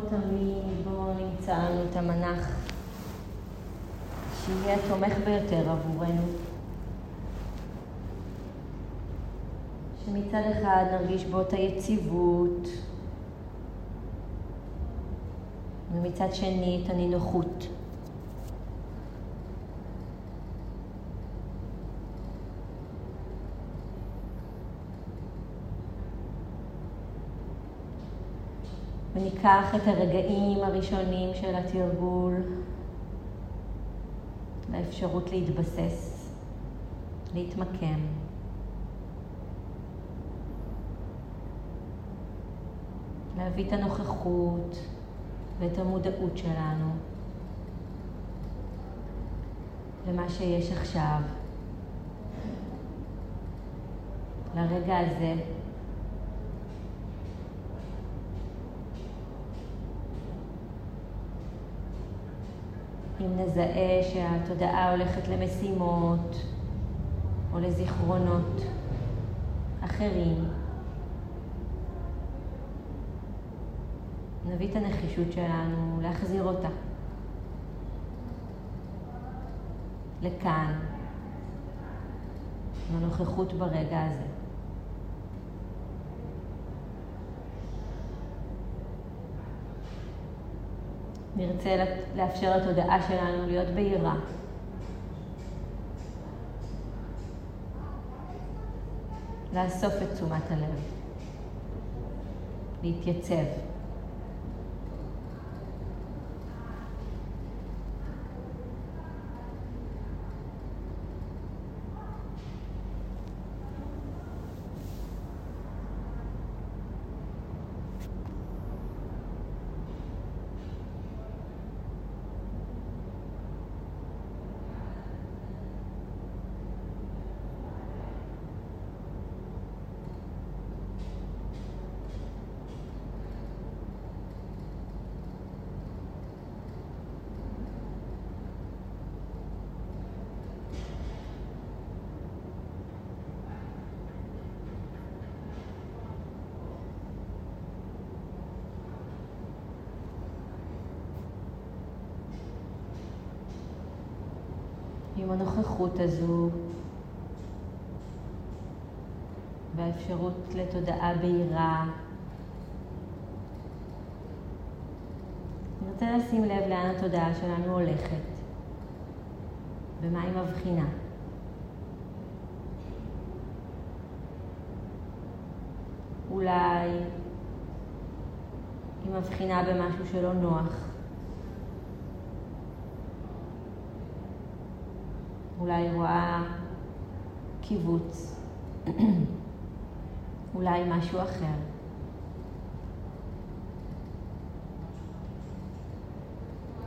כמו תמיד, בואו נמצא לנו את המנח שיהיה התומך ביותר עבורנו. שמצד אחד נרגיש בו את היציבות, ומצד שני את הנינוחות. וניקח את הרגעים הראשונים של התרגול לאפשרות להתבסס, להתמקם. להביא את הנוכחות ואת המודעות שלנו למה שיש עכשיו, לרגע הזה. אם נזהה שהתודעה הולכת למשימות או לזיכרונות אחרים, נביא את הנחישות שלנו להחזיר אותה. לכאן, לנוכחות ברגע הזה. נרצה לאפשר לתודעה שלנו להיות בהירה. לאסוף את תשומת הלב, להתייצב. עם הנוכחות הזו והאפשרות לתודעה בהירה. אני רוצה לשים לב לאן התודעה שלנו הולכת ומה היא מבחינה. אולי היא מבחינה במשהו שלא נוח. אולי רואה קיבוץ, אולי משהו אחר.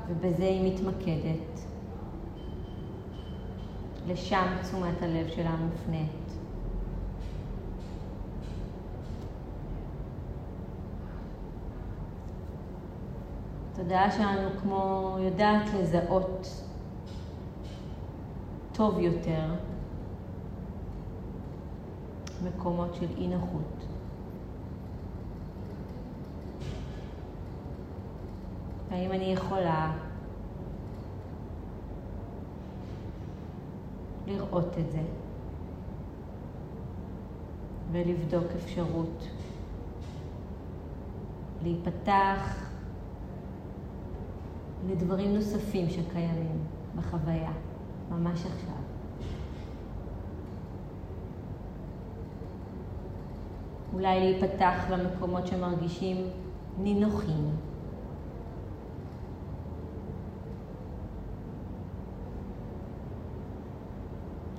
ובזה היא מתמקדת. לשם תשומת הלב שלה מופנית. התודעה שלנו כמו יודעת לזהות טוב יותר מקומות של אי נוחות. האם אני יכולה לראות את זה ולבדוק אפשרות להיפתח לדברים נוספים שקיימים בחוויה. ממש עכשיו. אולי להיפתח למקומות שמרגישים נינוחים.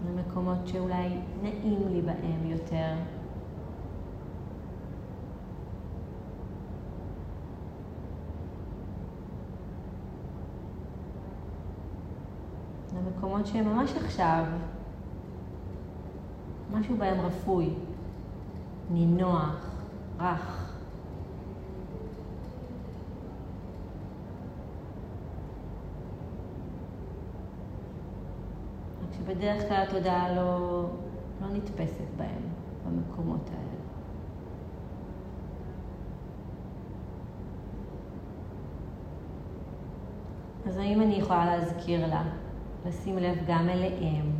למקומות שאולי נעים לי בהם יותר. למקומות שהם ממש עכשיו, משהו בהם רפוי, נינוח, רך. רק שבדרך כלל התודעה לא, לא נתפסת בהם, במקומות האלה. אז האם אני יכולה להזכיר לה, לשים לב גם אליהם?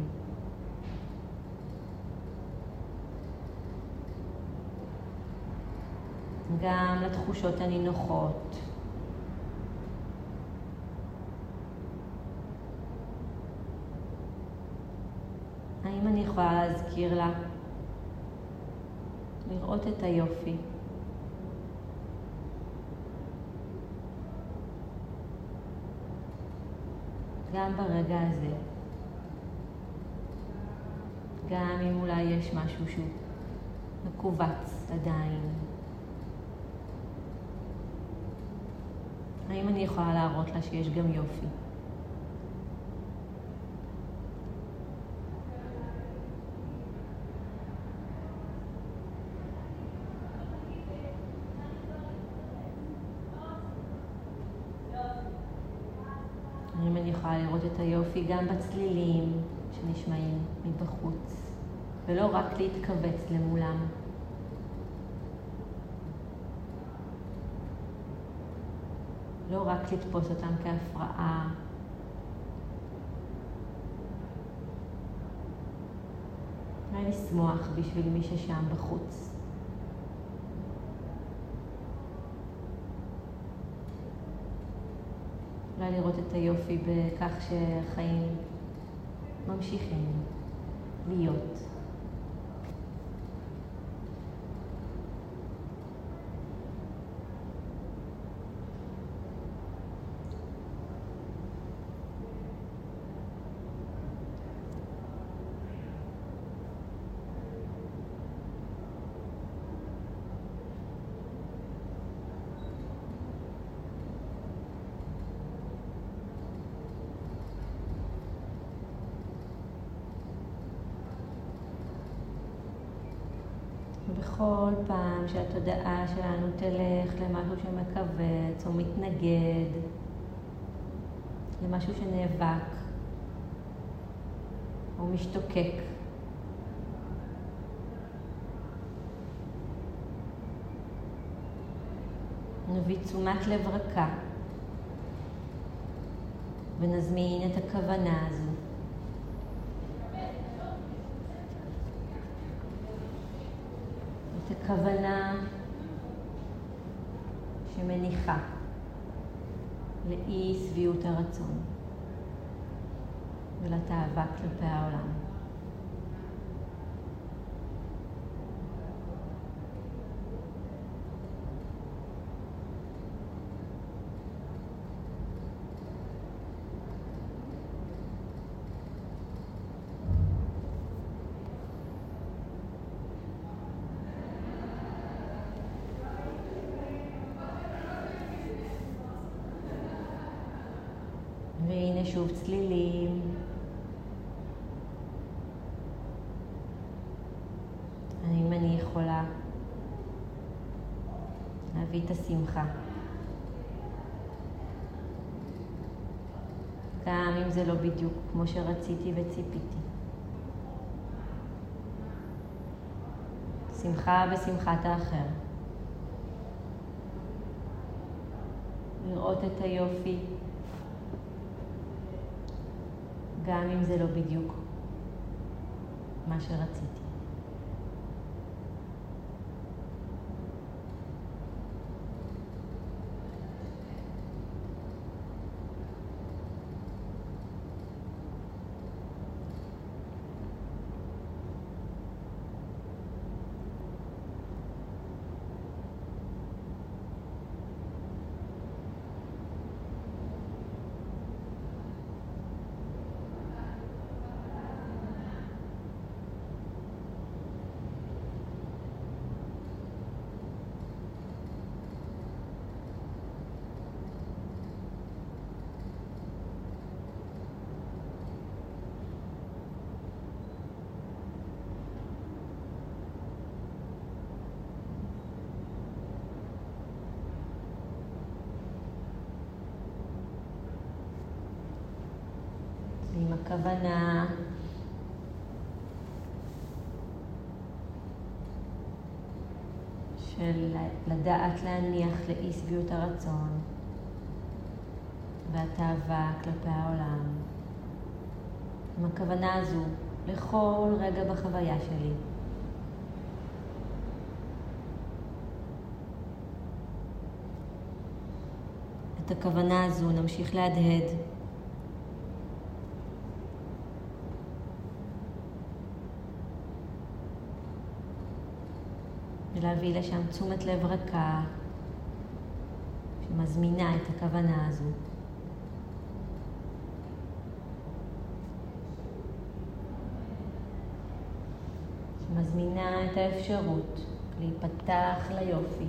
גם לתחושות הנינוחות. האם אני יכולה להזכיר לה לראות את היופי? גם ברגע הזה. גם אם אולי יש משהו שהוא מכווץ עדיין. האם אני יכולה להראות לה שיש גם יופי? האם אני יכולה לראות את היופי גם בצלילים שנשמעים מבחוץ, ולא רק להתכווץ למולם. לא רק לתפוס אותם כהפרעה. אולי לשמוח בשביל מי ששם בחוץ. אולי לראות את היופי בכך שחיים ממשיכים להיות. ובכל פעם שהתודעה שלנו תלך למשהו שמכווץ או מתנגד, למשהו שנאבק או משתוקק, נביא תשומת לב רכה ונזמין את הכוונה הזו. את הכוונה שמניחה לאי הרצון ולתאווה כלפי העולם. והנה שוב צלילים. האם אני יכולה להביא את השמחה? גם אם זה לא בדיוק כמו שרציתי וציפיתי. שמחה בשמחת האחר. לראות את היופי גם אם זה לא בדיוק מה שרציתי. עם הכוונה של לדעת להניח לאי שביעות הרצון והתאווה כלפי העולם. עם הכוונה הזו לכל רגע בחוויה שלי. את הכוונה הזו נמשיך להדהד ולהביא לשם תשומת לב רכה שמזמינה את הכוונה הזו. שמזמינה את האפשרות להיפתח ליופי.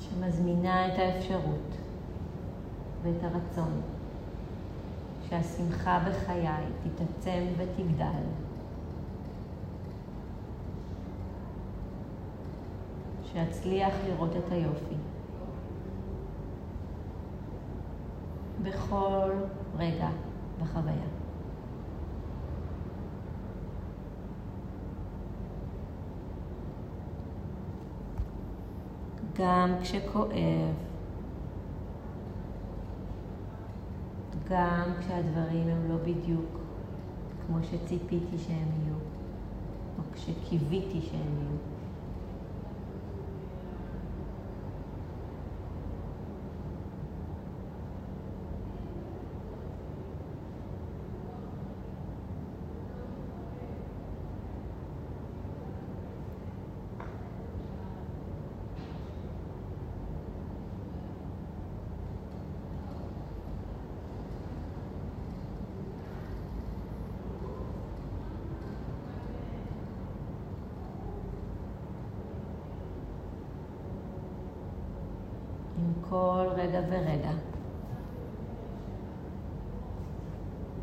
שמזמינה את האפשרות ואת הרצון שהשמחה בחיי תתעצם ותגדל. שאצליח לראות את היופי בכל רגע בחוויה. גם כשכואב, גם כשהדברים הם לא בדיוק כמו שציפיתי שהם יהיו, או כשקיוויתי שהם יהיו. עם כל רגע ורגע.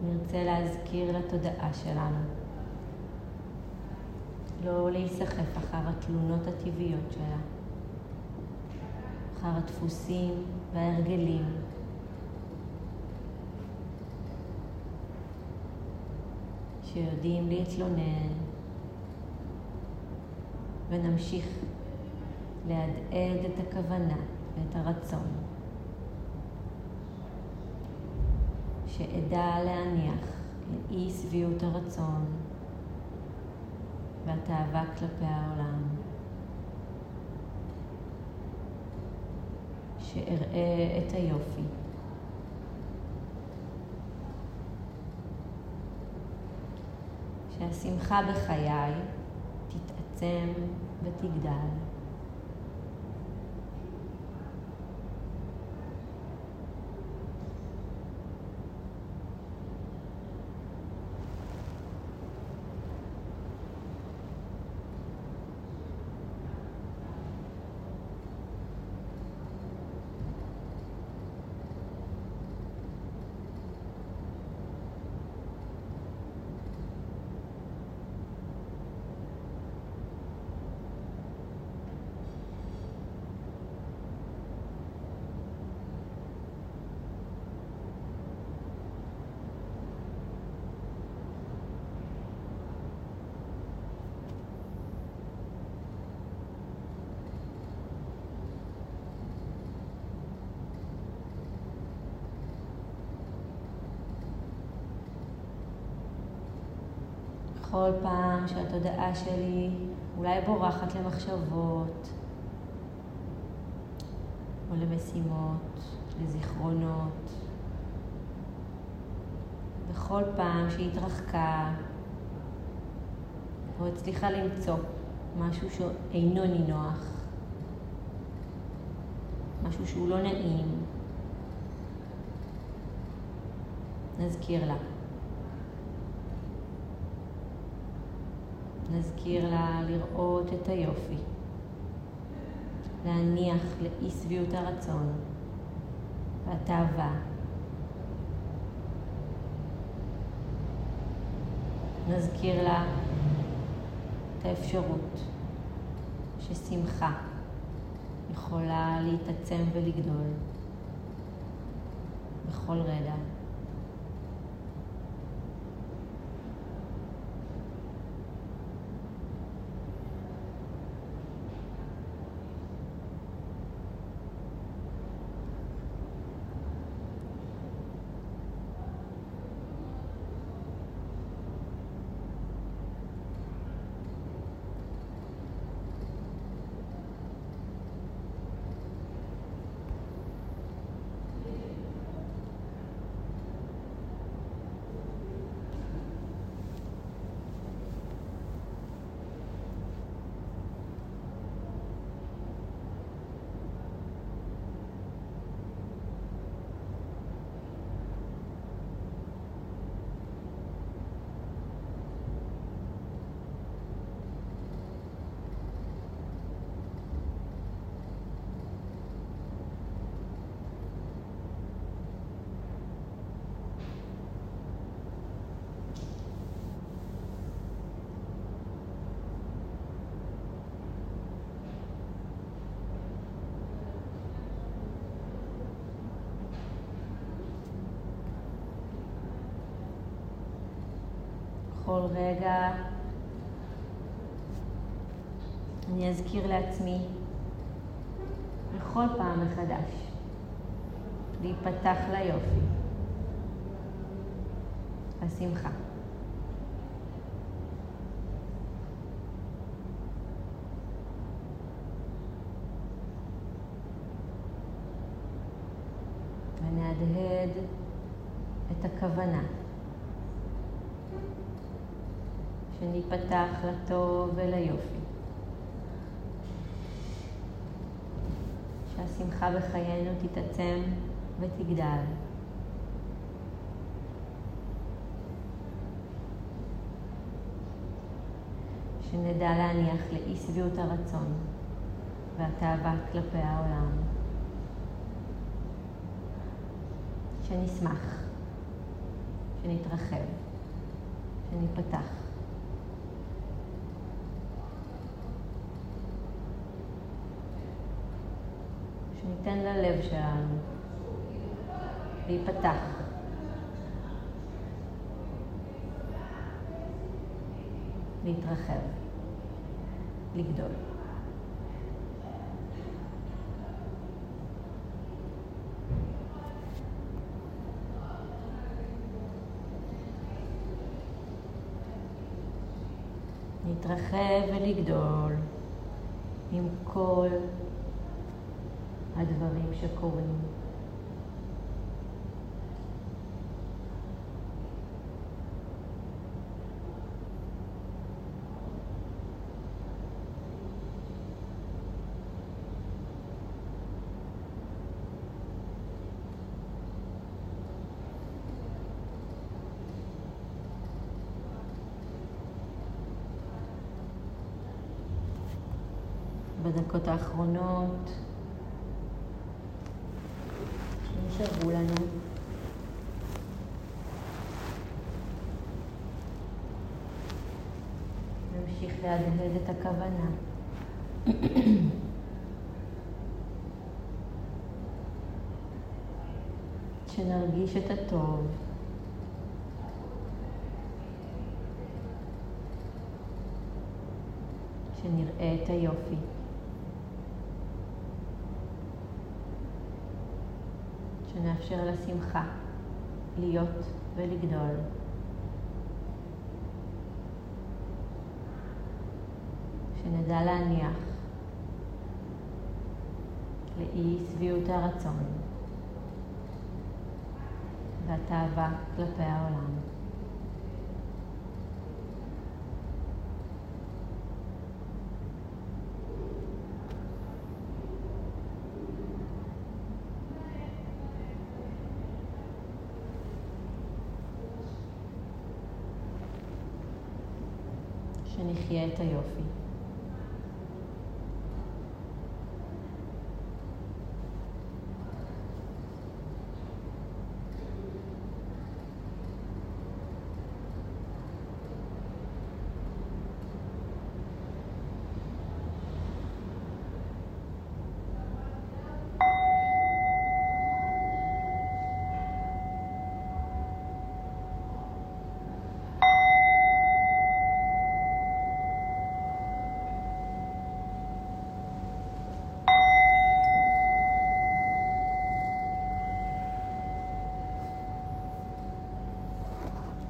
נרצה להזכיר לתודעה שלנו לא להיסחף אחר התלונות הטבעיות שלה, אחר הדפוסים וההרגלים. שיודעים להתלונן ונמשיך להדהד את הכוונה ואת הרצון. שאדע להניח לאי שביעות הרצון והתאווה כלפי העולם. שאראה את היופי. שהשמחה בחיי תתעצם ותגדל. כל פעם שהתודעה שלי אולי בורחת למחשבות או למשימות, לזיכרונות. בכל פעם שהיא התרחקה או הצליחה למצוא משהו שאינו נינוח, משהו שהוא לא נעים, נזכיר לה. נזכיר לה לראות את היופי, להניח לאי שביעות הרצון והתאווה. נזכיר לה את האפשרות ששמחה יכולה להתעצם ולגדול בכל רגע. בכל רגע אני אזכיר לעצמי בכל פעם מחדש להיפתח ליופי, לשמחה. ונהדהד את הכוונה. שניפתח לטוב וליופי. שהשמחה בחיינו תתעצם ותגדל. שנדע להניח לאי שביעות הרצון והתאווה כלפי העולם. שנשמח, שנתרחב, שניפתח. שניתן ללב שלנו להיפתח. להתרחב, לגדול. להתרחב ולגדול עם כל הדברים שקורים. בדקות האחרונות שנשארו לנו. נמשיך להדהד את הכוונה. שנרגיש את הטוב. שנראה את היופי. שנאפשר לשמחה להיות ולגדול. שנדע להניח לאי שביעות הרצון והתאווה כלפי העולם. שנחיה את היופי.